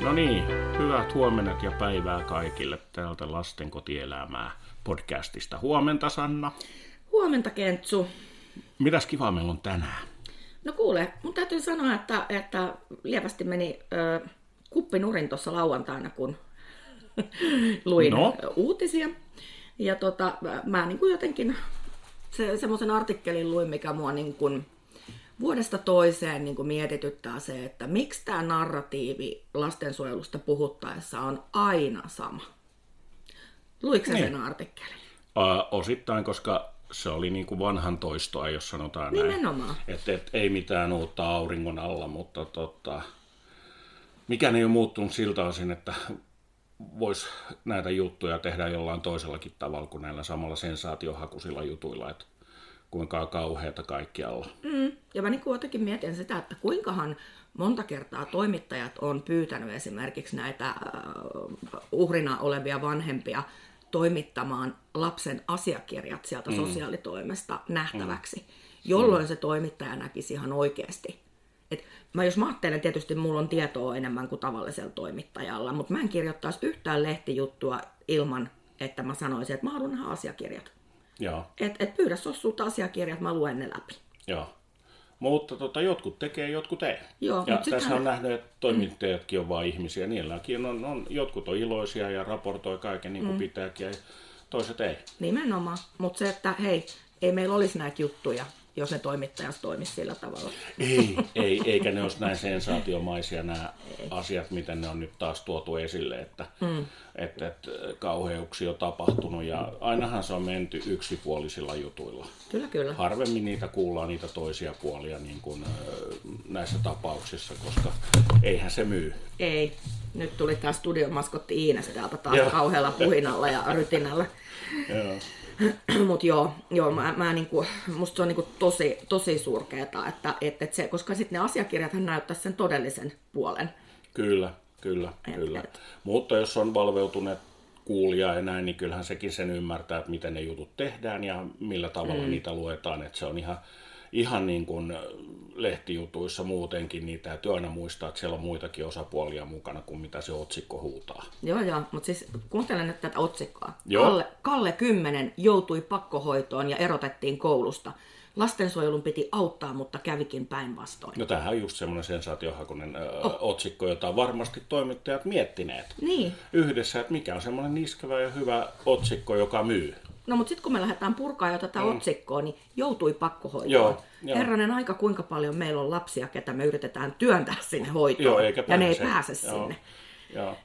No niin, hyvät huomenet ja päivää kaikille täältä Lasten kotielämää podcastista. Huomenta Sanna. Huomenta Kentsu. Mitäs kivaa meillä on tänään? No kuule, mun täytyy sanoa, että, että lievästi meni ö, kuppinurin tuossa lauantaina, kun luin No? uutisia. Ja tota, mä niin kuin jotenkin se, semmoisen artikkelin luin, mikä mua niin kuin vuodesta toiseen niin kuin mietityttää se, että miksi tämä narratiivi lastensuojelusta puhuttaessa on aina sama. Luitko sä Niin. sen artikkelin? Ää, osittain, koska se oli niin kuin vanhan toistoa, jos sanotaan näin. Nimenomaan. Että et, ei mitään uutta auringon alla, mutta tota, mikään ei ole muuttunut siltä osin, että voisi näitä juttuja tehdä jollain toisellakin tavalla kuin näillä samalla sensaatiohakuisilla jutuilla, että kuinka kauheata kaikkialla. Mm. Ja mä niin kuin jotenkin mietin sitä, että kuinkahan monta kertaa toimittajat on pyytänyt esimerkiksi näitä äh, uhrina olevia vanhempia toimittamaan lapsen asiakirjat sieltä mm. sosiaalitoimesta nähtäväksi, jolloin se toimittaja näkisi ihan oikeasti. Et mä jos mä ajattelen, tietysti mulla on tietoa enemmän kuin tavallisella toimittajalla, mutta mä en kirjoittaisi yhtään lehtijuttua ilman, että mä sanoisin, että mä haluan nähdä asiakirjat. Joo. Et, et pyydä sossulta asiakirjat, mä luen ne läpi. Joo. Mutta tota, jotkut tekee, jotkut ei. Joo, ja tässä hän- on nähnyt, että toimittajatkin on vain ihmisiä. Niilläkin on, on, jotkut on iloisia ja raportoi kaiken niin kuin mm. pitääkin ja toiset ei. Nimenomaan. Mutta se, että hei, ei meillä olisi näitä juttuja, jos ne toimittajat toimisi sillä tavalla. Ei, ei, eikä ne olisi näin sensaatiomaisia nämä asiat, miten ne on nyt taas tuotu esille, että mm. et, et, kauheuksia on tapahtunut ja ainahan se on menty yksipuolisilla jutuilla. Kyllä, kyllä. Harvemmin niitä kuullaan niitä toisia puolia niin kuin, näissä tapauksissa, koska eihän se myy. Ei. Nyt tuli taas studion maskotti Iines täältä taas Joo. kauhealla puhinalla ja rytinällä. Joo. Mutta joo, joo mä, mä niinku, musta se on niinku tosi, tosi surkeeta, että, että et se, koska sitten ne asiakirjathan näyttää sen todellisen puolen. Kyllä, kyllä, Et- kyllä. et. Mutta jos on valveutuneet kuulija ja näin, niin kyllähän sekin sen ymmärtää, että miten ne jutut tehdään ja millä tavalla mm. niitä luetaan. Että se on ihan, ihan niin kuin lehtijutuissa muutenkin, niin täytyy aina muistaa, että siellä on muitakin osapuolia mukana kuin mitä se otsikko huutaa. Joo, joo, mutta siis kuuntelen nyt tätä otsikkoa. Joo. Kalle, Kalle 10 joutui pakkohoitoon ja erotettiin koulusta. Lastensuojelun piti auttaa, mutta kävikin päinvastoin. No tämähän on just semmoinen sensaatiohakuinen oh. otsikko, jota on varmasti toimittajat miettineet Niin, yhdessä, että mikä on semmoinen niskevä ja hyvä otsikko, joka myy. No mutta sitten kun me lähdetään purkaa jo tätä mm. otsikkoa, niin joutui pakkohoitoon. Joo, joo. Herranen aika, kuinka paljon meillä on lapsia, ketä me yritetään työntää sinne hoitoon. Joo, eikä ja ne ei pääse. pääse Joo. sinne.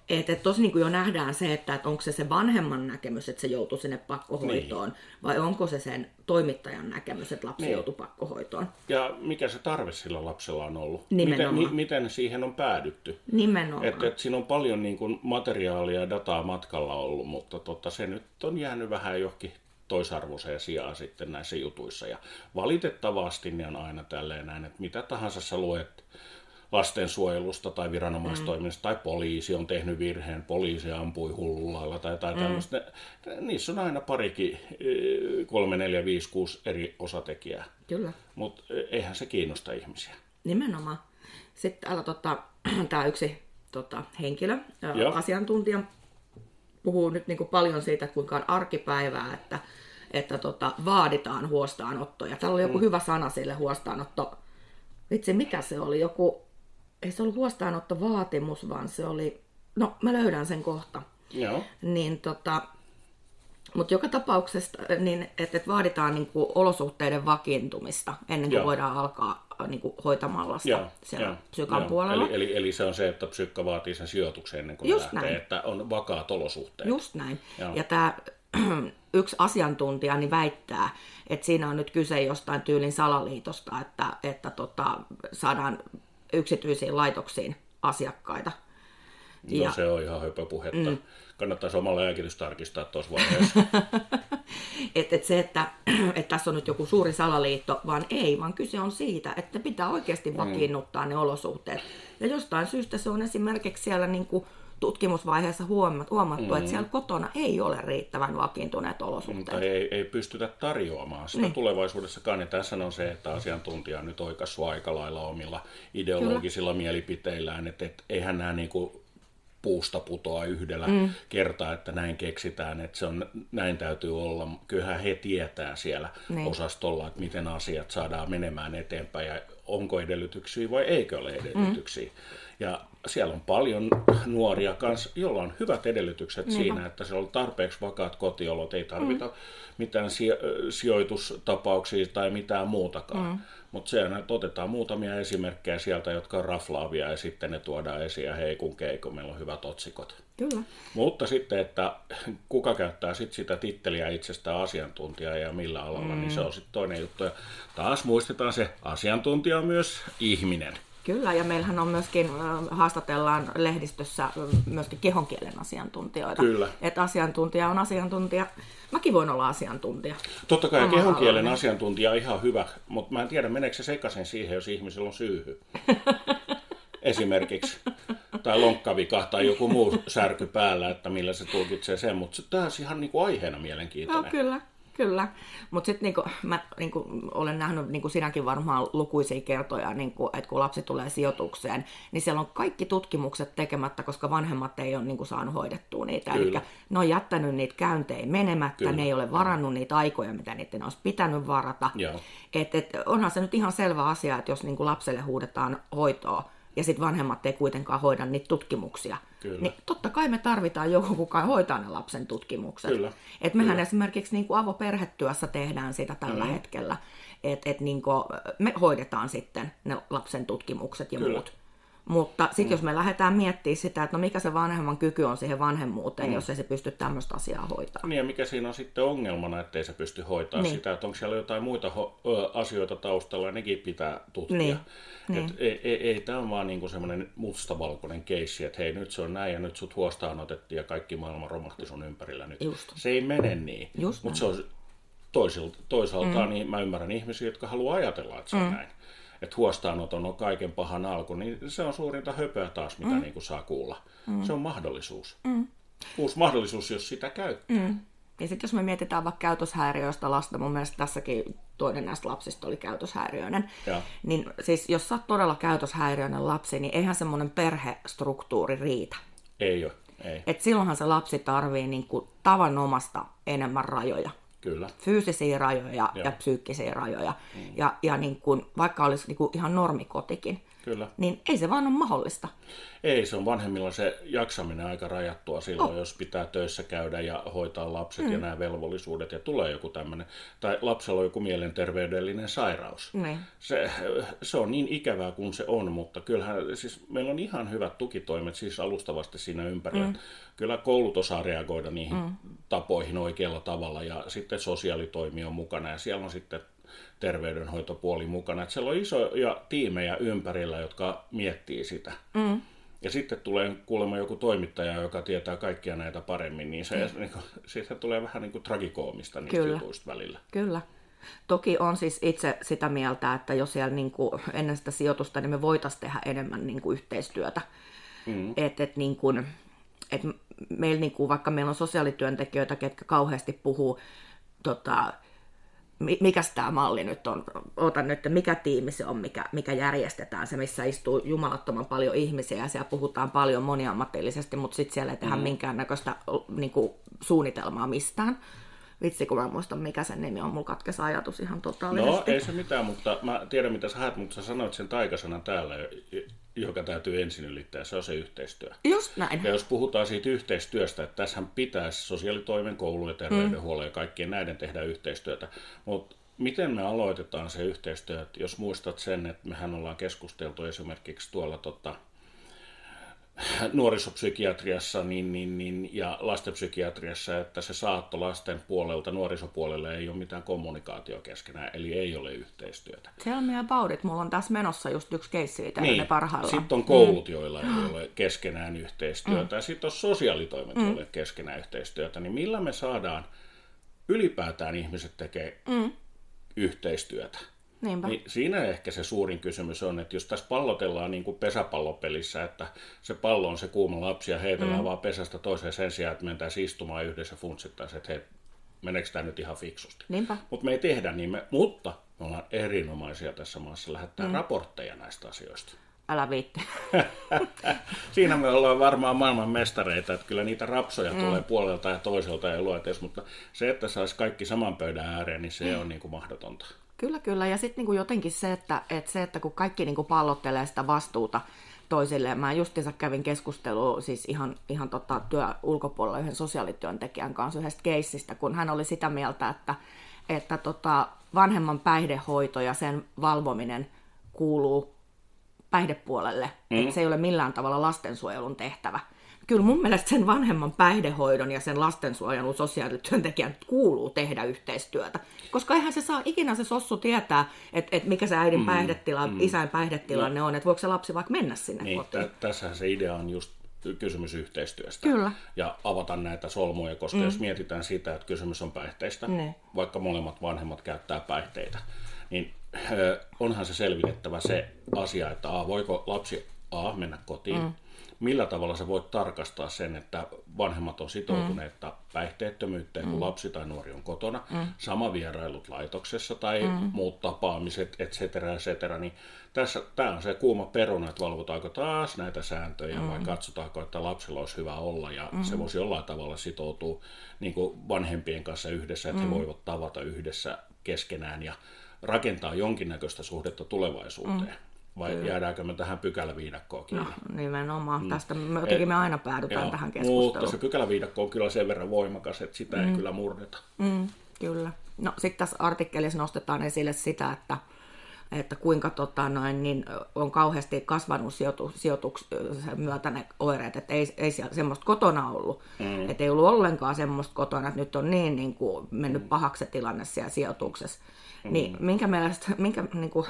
Että et tuossa niinku jo nähdään se, että et onko se se vanhemman näkemys, että se joutui sinne pakkohoitoon, niin. vai onko se sen toimittajan näkemys, että lapsi Niin. niin. joutui pakkohoitoon. Ja mikä se tarve sillä lapsella on ollut? Nimenomaan. Miten, mi, miten siihen on päädytty? Nimenomaan. Että et siinä on paljon niin kuin, materiaalia ja dataa matkalla ollut, mutta tota, se nyt on jäänyt vähän johonkin toisarvoiseen sijaan sitten näissä jutuissa. Ja valitettavasti ne on aina tälleen näin, että mitä tahansa sä luet lastensuojelusta tai viranomaistoiminnasta mm. tai poliisi on tehnyt virheen, poliisi ampui hullulla tai jotain mm. tämmöistä. Niissä on aina parikin, eh, kolme, neljä, viisi, kuusi eri osatekijää, Kyllä. mutta eihän se kiinnosta ihmisiä. Nimenomaan. Sitten täällä tota, tämä yksi tota, henkilö, Joo. Asiantuntija, puhuu nyt niin kuin paljon siitä, kuinka on arkipäivää, että, että tota, vaaditaan huostaanottoja. Täällä oli joku mm. hyvä sana sille huostaanotto. Vitsi, mikä se oli? Joku, ei se ollut huostaanottovaatimus, vaan se oli, no mä löydän sen kohta. Joo. Niin tota, mutta joka tapauksessa niin, että et vaaditaan niin kuin olosuhteiden vakiintumista ennen kuin Joo. voidaan alkaa niin kuin hoitamaan lasta Joo, siellä joo, psykan joo. puolella. Eli, eli, eli se on se, että psykka vaatii sen sijoituksen ennen kuin Just lähtee, näin. että on vakaat olosuhteet. Just näin. Joo. Ja tämä yksi asiantuntija niin väittää, että siinä on nyt kyse jostain tyylin salaliitosta, että, että tota, saadaan yksityisiin laitoksiin asiakkaita. No Ja- se on ihan höpöpuhetta. Mm. Kannattaisi omalla lääkitys tarkistaa tuossa vaiheessa. Että et se, että, että tässä on nyt joku suuri salaliitto, vaan ei, vaan kyse on siitä, että pitää oikeasti vakiinnuttaa ne olosuhteet. Ja jostain syystä se on esimerkiksi siellä niin kuin tutkimusvaiheessa huomattu, mm. että siellä kotona ei ole riittävän vakiintuneet olosuhteet. tai ei, ei pystytä tarjoamaan sitä niin. tulevaisuudessakaan. Ja tässä on se, että asiantuntija on nyt oikassut aika lailla omilla ideologisilla Kyllä. mielipiteillään, että et, eihän nämä niinku puusta putoa yhdellä mm. kertaa, että näin keksitään, että se on, näin täytyy olla. Kyllähän he tietää siellä niin. osastolla, että miten asiat saadaan menemään eteenpäin ja onko edellytyksiä vai eikö ole edellytyksiä. Mm. Ja siellä on paljon nuoria kanssa, joilla on hyvät edellytykset Niinpä. siinä, että siellä on tarpeeksi vakaat kotiolot, ei tarvita mm. mitään sijoitustapauksia tai mitään muutakaan. Mm. Mutta se että otetaan muutamia esimerkkejä sieltä, jotka on raflaavia ja sitten ne tuodaan esiin ja hei kun keiko, meillä on hyvät otsikot. Kyllä. Mutta sitten, että kuka käyttää sit sitä titteliä itsestään asiantuntijaa ja millä alalla, mm. niin se on sitten toinen juttu. Ja taas muistetaan se, asiantuntija on myös ihminen. Kyllä, ja meillähän on myöskin, haastatellaan lehdistössä myöskin kehonkielen asiantuntijoita. Kyllä. Että asiantuntija on asiantuntija. Mäkin voin olla asiantuntija. Totta kai kehonkielen asiantuntija on ihan hyvä, mutta mä en tiedä, meneekö se sekaisin siihen, jos ihmisellä on syyhy. Esimerkiksi. Tai lonkkavika tai joku muu särky päällä, että millä se tulkitsee sen. Mutta tämä on ihan niin kuin aiheena mielenkiintoinen. No, kyllä, Kyllä, mutta sitten niinku, mä niinku, olen nähnyt niinku sinäkin varmaan lukuisia kertoja, niinku, että kun lapsi tulee sijoitukseen, niin siellä on kaikki tutkimukset tekemättä, koska vanhemmat ei ole niinku, saanut hoidettua niitä. Eli ne on jättänyt niitä käyntejä menemättä, Kyllä. ne ei ole varannut niitä aikoja, mitä niiden olisi pitänyt varata. Et, et, onhan se nyt ihan selvä asia, että jos niinku, lapselle huudetaan hoitoa, ja sitten vanhemmat ei kuitenkaan hoida niitä tutkimuksia. Kyllä. Niin totta kai me tarvitaan joku, kuka hoitaa ne lapsen tutkimukset. Kyllä. Et mehän Kyllä. esimerkiksi niin kuin avoperhetyössä tehdään sitä tällä mm-hmm. hetkellä, että et niin me hoidetaan sitten ne lapsen tutkimukset ja Kyllä. muut. Mutta sitten mm. jos me lähdetään miettimään sitä, että no mikä se vanhemman kyky on siihen vanhemmuuteen, mm. jos ei se pysty tämmöistä asiaa hoitamaan. Niin ja mikä siinä on sitten ongelmana, ettei se pysty hoitamaan niin. sitä, että onko siellä jotain muita ho- asioita taustalla ja nekin pitää tutkia. Niin. Niin. Et ei, ei, ei tämä ole vaan niinku semmoinen mustavalkoinen keissi, että hei nyt se on näin ja nyt sut huostaan otettiin ja kaikki maailma romahti sun ympärillä nyt. Just. Se ei mene niin, mutta se on toisaalta, toisaalta mm. niin mä ymmärrän ihmisiä, jotka haluaa ajatella, että se on mm. näin että huostaanoton on kaiken pahan alku, niin se on suurinta höpöä taas, mitä mm. niin kuin saa kuulla. Mm. Se on mahdollisuus. Mm. Uusi mahdollisuus, jos sitä käyttää. Mm. Ja sitten jos me mietitään vaikka käytöshäiriöistä lasta, mun mielestä tässäkin toinen näistä lapsista oli käytöshäiriöinen, ja. niin siis jos sä oot todella käytöshäiriöinen lapsi, niin eihän semmoinen perhestruktuuri riitä. Ei ole, ei. Et silloinhan se lapsi tarvii niin kuin tavanomasta enemmän rajoja. Kyllä. Fyysisiä rajoja ja, ja psyykkisiä rajoja. Mm. Ja, ja niin kuin, vaikka olisi niin kuin ihan normikotikin, Kyllä. niin ei se vaan ole mahdollista. Ei, se on vanhemmilla se jaksaminen aika rajattua silloin, oh. jos pitää töissä käydä ja hoitaa lapset mm. ja nämä velvollisuudet ja tulee joku tämmöinen, tai lapsella on joku mielenterveydellinen sairaus. Niin. Se, se on niin ikävää kuin se on, mutta kyllähän siis meillä on ihan hyvät tukitoimet siis alustavasti siinä ympärillä. Mm. Kyllä koulut osaa reagoida niihin mm. tapoihin oikealla tavalla ja sitten sosiaalitoimi on mukana ja siellä on sitten terveydenhoitopuoli mukana. Että siellä on isoja tiimejä ympärillä, jotka miettii sitä. Mm. Ja sitten tulee kuulemma joku toimittaja, joka tietää kaikkia näitä paremmin, niin se, mm. niin kuin, siitä tulee vähän niin kuin tragikoomista niistä Kyllä. jutuista välillä. Kyllä. Toki on siis itse sitä mieltä, että jos siellä niin kuin ennen sitä sijoitusta, niin me voitaisiin tehdä enemmän niin kuin yhteistyötä. Mm. Että et niin kuin, et meillä niin kuin, vaikka meillä on sosiaalityöntekijöitä, ketkä kauheasti puhuu tota, mikä tämä malli nyt on, otan nyt, mikä tiimi se on, mikä, mikä järjestetään, se missä istuu jumalattoman paljon ihmisiä ja siellä puhutaan paljon moniammatillisesti, mutta sitten siellä ei tehdä mm. minkäännäköistä niin kuin, suunnitelmaa mistään. Vitsi, kun mä muistan, mikä sen nimi on, mulla katkesi ajatus ihan totaalisesti. No, ei se mitään, mutta mä tiedän, mitä sä haet, mutta sä sanoit sen taikasanan täällä, joka täytyy ensin ylittää, se on se yhteistyö. Just näin. Ja jos puhutaan siitä yhteistyöstä, että tässähän pitäisi sosiaalitoimen, koulu ja terveydenhuollon mm. ja kaikkien näiden tehdä yhteistyötä, mutta miten me aloitetaan se yhteistyö, että jos muistat sen, että mehän ollaan keskusteltu esimerkiksi tuolla tota, nuorisopsykiatriassa niin, niin, niin, ja lastenpsykiatriassa, että se saatto lasten puolelta nuorisopuolelle ei ole mitään kommunikaatio keskenään, eli ei ole yhteistyötä. Tell me about it. Mulla on tässä menossa just yksi keissi niin. ne parhaillaan. Sitten on koulut, mm. joilla ei ole keskenään yhteistyötä, mm. ja sitten on sosiaalitoimet, mm. joilla keskenään yhteistyötä. Niin millä me saadaan ylipäätään ihmiset tekee mm. yhteistyötä? Niinpä. Niin siinä ehkä se suurin kysymys on, että jos tässä pallotellaan niin kuin pesäpallopelissä, että se pallo on se kuuma lapsi ja heitellään mm. vaan pesästä toiseen sen sijaan, että mentäisiin istumaan yhdessä funtsittaisiin, että hei, meneekö tämä nyt ihan fiksusti. Mutta me ei tehdä niin, me, mutta me ollaan erinomaisia tässä maassa lähettää mm. raportteja näistä asioista. älä viitti. Siinä me ollaan varmaan maailman mestareita, että kyllä niitä rapsoja mm. tulee puolelta ja toiselta ja luetes, mutta se, että saisi kaikki saman pöydän ääreen, niin se mm. on niin kuin mahdotonta. Kyllä, kyllä. Ja sitten niin jotenkin se että, että se, että kun kaikki niin kuin pallottelee sitä vastuuta toisille. Mä justiinsa kävin keskustelua siis ihan, ihan tota, työ ulkopuolella yhden sosiaalityöntekijän kanssa yhdestä keissistä, kun hän oli sitä mieltä, että, että tota, vanhemman päihdehoito ja sen valvominen kuuluu päihdepuolelle. Mm. Se ei ole millään tavalla lastensuojelun tehtävä kyllä mun mielestä sen vanhemman päihdehoidon ja sen lastensuojelun sosiaalityöntekijän kuuluu tehdä yhteistyötä. Koska eihän se saa ikinä se sossu tietää, että, että mikä se äidin mm, päihdetila, mm. isän päihdetilanne no. on, että voiko se lapsi vaikka mennä sinne niin, kotiin. T- tässähän se idea on just kysymys yhteistyöstä. Kyllä. Ja avata näitä solmuja, koska mm. jos mietitään sitä, että kysymys on päihteistä, ne. vaikka molemmat vanhemmat käyttää päihteitä, niin onhan se selvitettävä se asia, että a, voiko lapsi A mennä kotiin, mm millä tavalla sä voit tarkastaa sen, että vanhemmat on sitoutuneita mm. päihteettömyyteen, kun mm. lapsi tai nuori on kotona, mm. sama vierailut laitoksessa tai mm. muut tapaamiset, et cetera, et cetera, niin tässä, tämä on se kuuma peruna, että valvotaanko taas näitä sääntöjä mm. vai katsotaanko, että lapsilla olisi hyvä olla ja mm. se voisi jollain tavalla sitoutua niin kuin vanhempien kanssa yhdessä, että mm. he voivat tavata yhdessä keskenään ja rakentaa jonkinnäköistä suhdetta tulevaisuuteen. Mm vai Kyllä. jäädäänkö me tähän pykäläviidakkoon kiinni? No nimenomaan, mm. tästä me, jotenkin me aina päädytään Joo, tähän keskusteluun. Mutta se pykäläviidakko on kyllä sen verran voimakas, että sitä mm. ei kyllä murreta. Mm, kyllä. No sitten tässä artikkelissa nostetaan esille sitä, että, että kuinka tota, noin, niin on kauheasti kasvanut sijoitu, sijoituksen myötä ne oireet, että ei, ei semmoista kotona ollut. Mm. Että ei ollut ollenkaan semmoista kotona, että nyt on niin, niin kuin mennyt mm. pahaksi tilanne siellä sijoituksessa. Niin mm. minkä mielestä, minkä, niin kuin,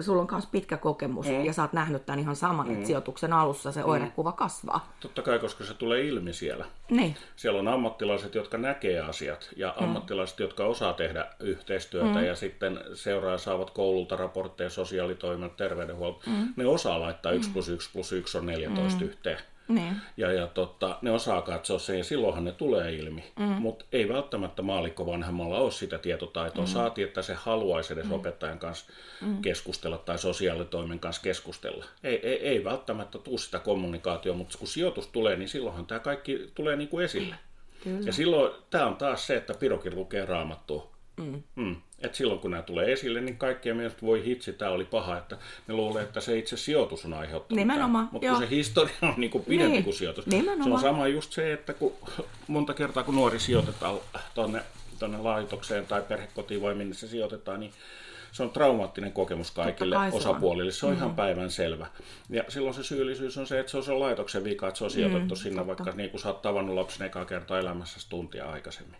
sulla on myös pitkä kokemus mm. ja sä oot nähnyt tämän ihan saman, mm. että sijoituksen alussa se mm. oirekuva kasvaa. Totta kai, koska se tulee ilmi siellä. Niin. Siellä on ammattilaiset, jotka näkee asiat ja mm. ammattilaiset, jotka osaa tehdä yhteistyötä mm. ja sitten seuraa saavat koululta raportteja, sosiaalitoimet, terveydenhuolto. Mm. Ne osaa laittaa 1 plus 1 plus 1 on 14 mm. yhteen. Niin. Ja, ja totta, ne osaa katsoa sen ja silloinhan ne tulee ilmi. Mm. Mutta ei välttämättä maalikko vanhemmalla ole sitä tietotaitoa. Mm. Saati, että se haluaisi edes mm. opettajan kanssa mm. keskustella tai sosiaalitoimen kanssa keskustella. Ei, ei, ei välttämättä tule sitä kommunikaatiota, mutta kun sijoitus tulee, niin silloinhan tämä kaikki tulee niin kuin esille. Kyllä. Ja silloin tämä on taas se, että Pirokin lukee raamattua. Mm. Mm. Et silloin kun nämä tulee esille, niin kaikkien mielestä voi hitsi, tämä oli paha, että ne luulee, että se itse sijoitus on aiheuttanut Nimenomaan, Mutta kun se historia on niin kuin pidempi niin. kuin sijoitus. Nimenomaan. Se on sama just se, että kun monta kertaa kun nuori sijoitetaan tuonne laitokseen tai perhekotiin vai minne se sijoitetaan, niin se on traumaattinen kokemus kaikille osapuolille. Se on mm-hmm. ihan päivän selvä. Ja silloin se syyllisyys on se, että se on sen laitoksen vika, että se on sijoitettu mm, sinne, totta. vaikka niin kuin sä oot tavannut lapsen ekaa kertaa elämässä tuntia aikaisemmin.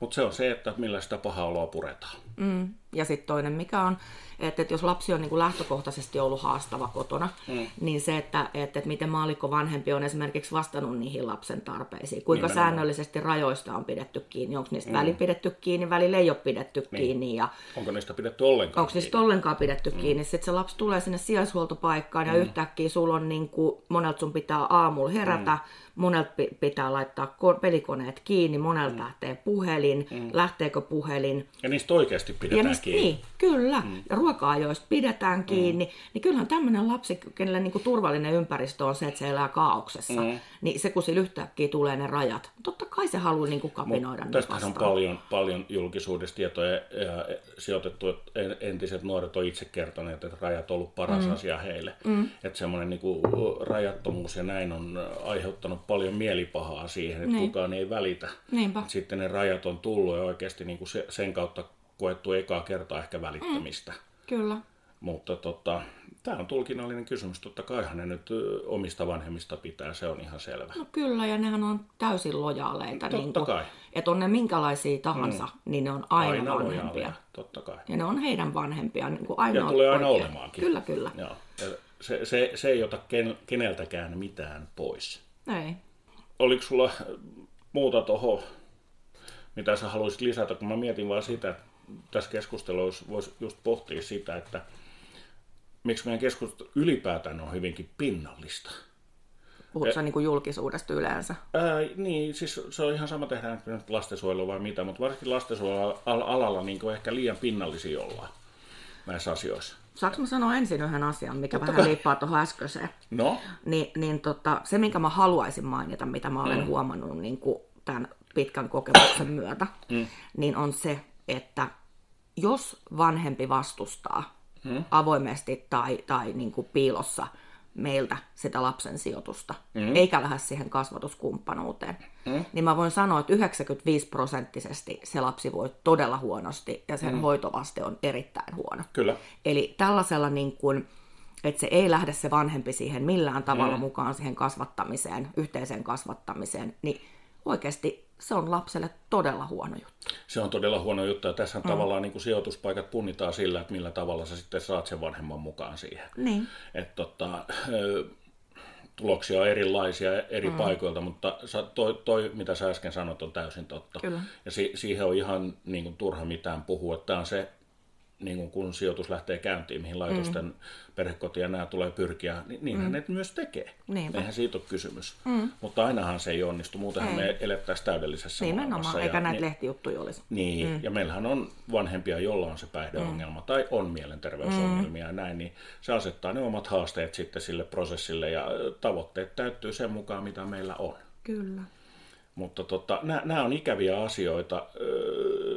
Mutta se on se, että millä sitä pahaa oloa puretaan. Mm. Ja sitten toinen, mikä on, että, että jos lapsi on niin kuin lähtökohtaisesti ollut haastava kotona, mm. niin se, että, että, että miten maalikko vanhempi on esimerkiksi vastannut niihin lapsen tarpeisiin, kuinka Nimenomaan. säännöllisesti rajoista on pidetty kiinni, onko niistä mm. väli pidetty kiinni, välillä ei ole pidetty niin. kiinni. Ja onko niistä pidetty ollenkaan Onko niistä ollenkaan pidetty mm. kiinni. Sitten se lapsi tulee sinne sijaishuoltopaikkaan ja mm. yhtäkkiä sulla on niin kuin, monelta sun pitää aamulla herätä, mm monelta pitää laittaa pelikoneet kiinni, monelta mm. lähtee puhelin, mm. lähteekö puhelin. Ja niistä oikeasti pidetään ja niistä, kiinni. Niin, kyllä. Mm. Ja ruoka-ajoista pidetään mm. kiinni. Niin kyllähän tämmöinen lapsi, kenelle niin kuin turvallinen ympäristö on se, että se elää kaauksessa, mm. niin se kun sillä yhtäkkiä tulee ne rajat, totta kai se haluaa niin kuin kapinoida Tästä on paljon, paljon julkisuudessa tietoja ja sijoitettu, että entiset nuoret on itse kertoneet, että rajat on ollut paras mm. asia heille. Mm. Että semmoinen niin kuin rajattomuus ja näin on aiheuttanut paljon mielipahaa siihen, että niin. kukaan ei välitä. Niinpä. Sitten ne rajat on tullut ja oikeasti niin kuin sen kautta koettu ekaa kertaa ehkä välittämistä. Mm. Kyllä. Mutta tota, tämä on tulkinnallinen kysymys. Totta kai ne nyt omista vanhemmista pitää, se on ihan selvä. No kyllä, ja nehän on täysin lojaaleita. Totta niin kuin, kai. Että on ne minkälaisia tahansa, mm. niin ne on aina, aina vanhempia. Lojaaleja, totta kai. Ja ne on heidän vanhempia. Niin kuin aina ja tulee aina oikein. olemaankin. Kyllä, kyllä. Joo. Se, se, se ei ota ken, keneltäkään mitään pois. Ei. Oliko sulla muuta tuohon, mitä sä haluaisit lisätä, kun mä mietin vaan sitä, että tässä keskustelussa voisi just pohtia sitä, että miksi meidän keskustelu ylipäätään on hyvinkin pinnallista. Puhutko niin kuin julkisuudesta yleensä? Ää, niin, siis se on ihan sama tehdään nyt lastensuojelua vai mitä, mutta varsinkin lastensuojelun alalla niin kuin ehkä liian pinnallisia ollaan näissä asioissa. Saanko mä sanoa ensin yhden asian, mikä Totta vähän liippaa tuohon äskeiseen? No? Ni, niin tota, se, minkä mä haluaisin mainita, mitä mä olen mm. huomannut niin kuin tämän pitkän kokemuksen myötä, mm. niin on se, että jos vanhempi vastustaa mm. avoimesti tai, tai niin kuin piilossa – meiltä sitä lapsen sijoitusta, mm. eikä lähde siihen kasvatuskumppanuuteen, mm. niin mä voin sanoa, että 95 prosenttisesti se lapsi voi todella huonosti ja sen mm. hoitovaste on erittäin huono. Kyllä. Eli tällaisella niin kuin, että se ei lähde se vanhempi siihen millään tavalla mm. mukaan siihen kasvattamiseen, yhteiseen kasvattamiseen, niin oikeasti se on lapselle todella huono juttu. Se on todella huono juttu, ja tässä mm. tavallaan niin kuin sijoituspaikat punnitaan sillä, että millä tavalla sä sitten saat sen vanhemman mukaan siihen. Niin. Et, tota, tuloksia on erilaisia eri mm. paikoilta, mutta toi, toi, mitä sä äsken sanot, on täysin totta. Kyllä. Ja si, siihen on ihan niin kuin, turha mitään puhua. Tämä on se niin kuin kun sijoitus lähtee käyntiin, mihin laitosten mm. perhekoti ja nämä tulee pyrkiä, niin niinhän mm. ne myös tekee. Niinpä. Eihän siitä ole kysymys. Mm. Mutta ainahan se ei onnistu, muutenhan ei. me elettäisiin täydellisessä Nimenomaan, maailmassa. eikä ja, näitä niin, lehtijuttuja olisi. Niin, mm. ja meillähän on vanhempia, jolla on se päihdeongelma mm. tai on mielenterveysongelmia mm. ja näin, niin se asettaa ne omat haasteet sitten sille prosessille ja tavoitteet täyttyy sen mukaan, mitä meillä on. Kyllä. Mutta tota, nämä on ikäviä asioita. Öö,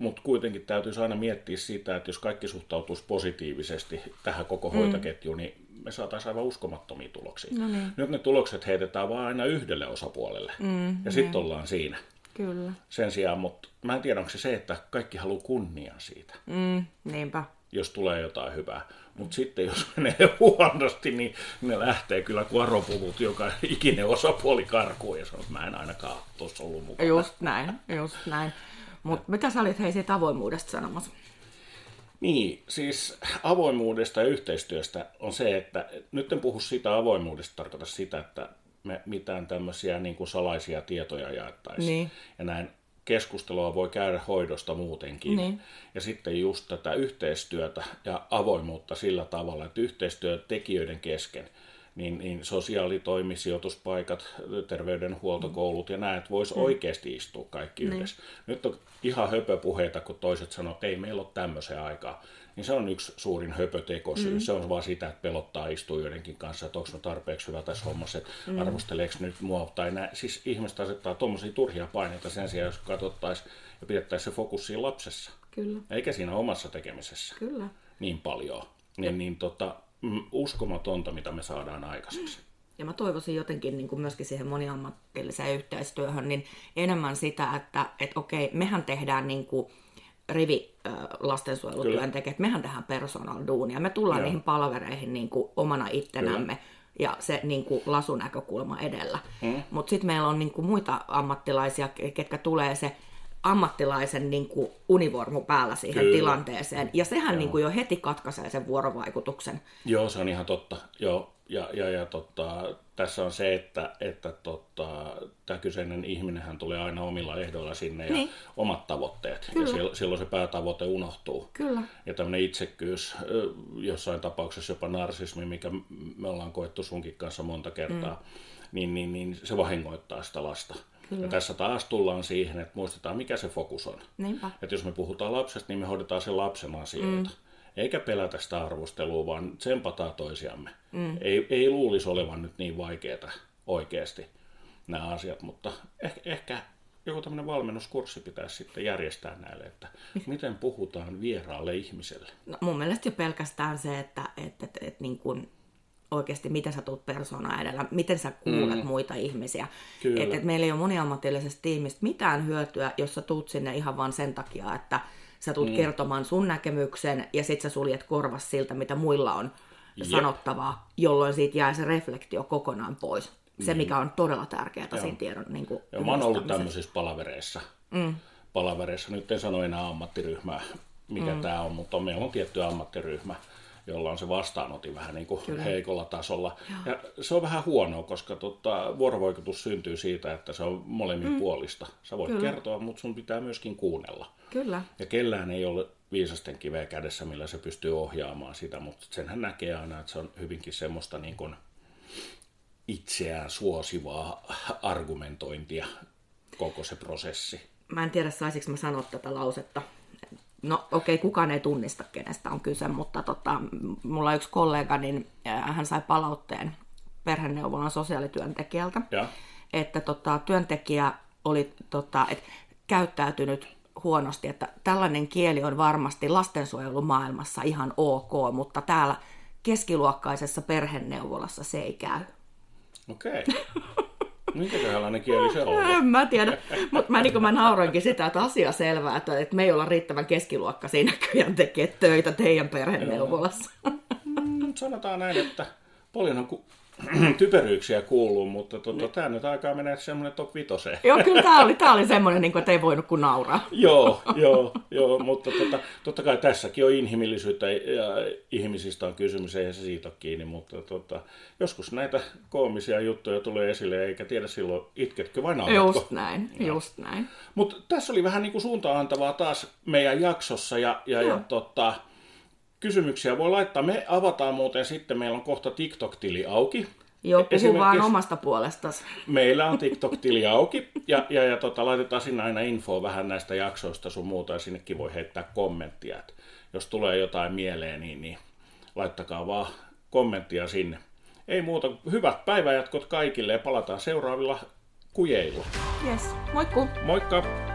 mutta kuitenkin täytyisi aina miettiä sitä, että jos kaikki suhtautuisi positiivisesti tähän koko mm. hoitoketjuun, niin me saataisiin aivan uskomattomia tuloksia. No niin. Nyt ne tulokset heitetään vain aina yhdelle osapuolelle, mm, ja sitten niin. ollaan siinä. Kyllä. Sen sijaan, mutta mä en tiedä, onko se se, että kaikki haluaa kunnia siitä. Mm, niinpä. Jos tulee jotain hyvää. Mutta sitten jos menee huonosti, niin ne lähtee kyllä kuoropuvut, joka ikinen osapuoli karkuun ja sanoo, että mä en ainakaan tuossa ollut mukana. Just näin, just näin. Mutta mitä sä olit hei siitä avoimuudesta sanomassa? Niin, siis avoimuudesta ja yhteistyöstä on se, että nyt en puhu sitä avoimuudesta, tarkoita sitä, että me mitään tämmöisiä niin kuin salaisia tietoja jaettaisiin. Niin. Ja näin keskustelua voi käydä hoidosta muutenkin. Niin. Ja sitten just tätä yhteistyötä ja avoimuutta sillä tavalla, että yhteistyö tekijöiden kesken – niin, niin sosiaalitoimi, sijoituspaikat, terveydenhuoltokoulut ja näet voisi mm. oikeasti istua kaikki niin. yhdessä. Nyt on ihan höpöpuheita, kun toiset sanoo, että ei meillä ole tämmöisen aikaa. Niin se on yksi suurin höpötekosyy. Mm. Se on vaan sitä, että pelottaa istua joidenkin kanssa, että onko tarpeeksi hyvä tässä hommassa, että mm. arvosteleeko nyt mua tai näin. Siis ihmiset asettaa tuommoisia turhia paineita sen sijaan, jos katsottaisiin ja pidettäisiin se fokus siinä lapsessa. Kyllä. Eikä siinä omassa tekemisessä. Kyllä. Niin paljon. Niin, niin tota, Mm, uskomatonta, mitä me saadaan aikaiseksi. Ja mä toivoisin jotenkin niin kuin myöskin siihen moniammatilliseen yhteistyöhön niin enemmän sitä, että et okei, mehän tehdään niin kuin rivi äh, lastensuojelutyöntekijät, mehän tehdään personal duunia, me tullaan Joo. niihin palvereihin niin kuin omana ittenämme. Kyllä ja se niin kuin, lasunäkökulma edellä. Mm. Mutta sitten meillä on niin kuin, muita ammattilaisia, ketkä tulee se ammattilaisen niin kuin univormu päällä siihen Kyllä. tilanteeseen. Ja sehän niin kuin jo heti katkaisee sen vuorovaikutuksen. Joo, se on ihan totta. Joo. Ja, ja, ja totta, tässä on se, että, että totta, tämä kyseinen ihminenhän tulee aina omilla ehdoilla sinne ja niin. omat tavoitteet. Kyllä. Ja silloin se päätavoite unohtuu. Kyllä. Ja tämmöinen itsekkyys, jossain tapauksessa jopa narsismi, mikä me ollaan koettu sunkin kanssa monta kertaa, mm. niin, niin, niin se vahingoittaa sitä lasta. Kyllä. Ja tässä taas tullaan siihen, että muistetaan mikä se fokus on. Niinpä. Että jos me puhutaan lapsesta, niin me hoidetaan sen lapsen asioita. Mm. Eikä pelätä sitä arvostelua, vaan tsempataan toisiamme. Mm. Ei, ei luulisi olevan nyt niin vaikeaa oikeasti nämä asiat, mutta ehkä, ehkä joku tämmöinen valmennuskurssi pitäisi sitten järjestää näille, että miten puhutaan vieraalle ihmiselle. No, mun mielestä jo pelkästään se, että, että, että, että niin kuin oikeasti, miten sä tulet persoonaa edellä, miten sä kuulet mm. muita ihmisiä. Että et meillä ei ole moniammatillisesta tiimistä mitään hyötyä, jos sä tuut sinne ihan vain sen takia, että sä tulet mm. kertomaan sun näkemyksen ja sit sä suljet korvas siltä, mitä muilla on Jep. sanottavaa, jolloin siitä jää se reflektio kokonaan pois. Se, mikä on todella tärkeää Joo. siinä tiedon niin kuin, Joo, mä oon ollut tämmöisissä palavereissa. Mm. Palavereissa, nyt en sano enää ammattiryhmää, mikä mm. tämä on, mutta meillä on tietty ammattiryhmä, jolla on se vastaanotin vähän niin kuin heikolla tasolla. Joo. Ja se on vähän huonoa, koska tota, vuorovaikutus syntyy siitä, että se on molemmin mm. puolista. Sä voit Kyllä. kertoa, mutta sun pitää myöskin kuunnella. Kyllä. Ja kellään ei ole viisasten kiveä kädessä, millä se pystyy ohjaamaan sitä, mutta senhän näkee aina, että se on hyvinkin semmoista niin kuin itseään suosivaa argumentointia koko se prosessi. Mä en tiedä, saisinko mä sanoa tätä lausetta no okei, okay, kukaan ei tunnista, kenestä on kyse, mutta tota, mulla yksi kollega, niin hän sai palautteen perheneuvolan sosiaalityöntekijältä, Ja. että tota, työntekijä oli tota, et, käyttäytynyt huonosti, että tällainen kieli on varmasti lastensuojelumaailmassa ihan ok, mutta täällä keskiluokkaisessa perheneuvolassa se ei käy. Okei. Minkälainen kieli se on? En mä tiedä, mutta mä, niin mä nauroinkin sitä, että asia selvää, että, että me ei olla riittävän keskiluokka siinä näköjään tekee töitä teidän perheneuvolassa. Mm, Sanotaan näin, että paljon ku- typeryyksiä kuuluu, mutta tota, tämä nyt aikaa menee semmoinen top vitoseen. Joo, kyllä tämä oli, tää oli semmoinen, niin kuin, että ei voinut kuin nauraa. joo, joo, joo, mutta tota, totta kai tässäkin on inhimillisyyttä ja ihmisistä on kysymys, eihän se siitä ole kiinni, mutta tota, joskus näitä koomisia juttuja tulee esille, eikä tiedä silloin itketkö vai nauratko. Just näin, just näin. Mutta tässä oli vähän niin kuin suuntaan antavaa taas meidän jaksossa ja, ja, ja tota, kysymyksiä voi laittaa. Me avataan muuten sitten, meillä on kohta TikTok-tili auki. Joo, puhu vaan omasta puolestasi. Meillä on TikTok-tili auki ja, ja, ja tota, laitetaan sinne aina infoa vähän näistä jaksoista sun muuta ja sinnekin voi heittää kommenttia. Et jos tulee jotain mieleen, niin, niin laittakaa vaan kommenttia sinne. Ei muuta, hyvät päivänjatkot kaikille ja palataan seuraavilla kujeilla. Yes, moikku! Moikka!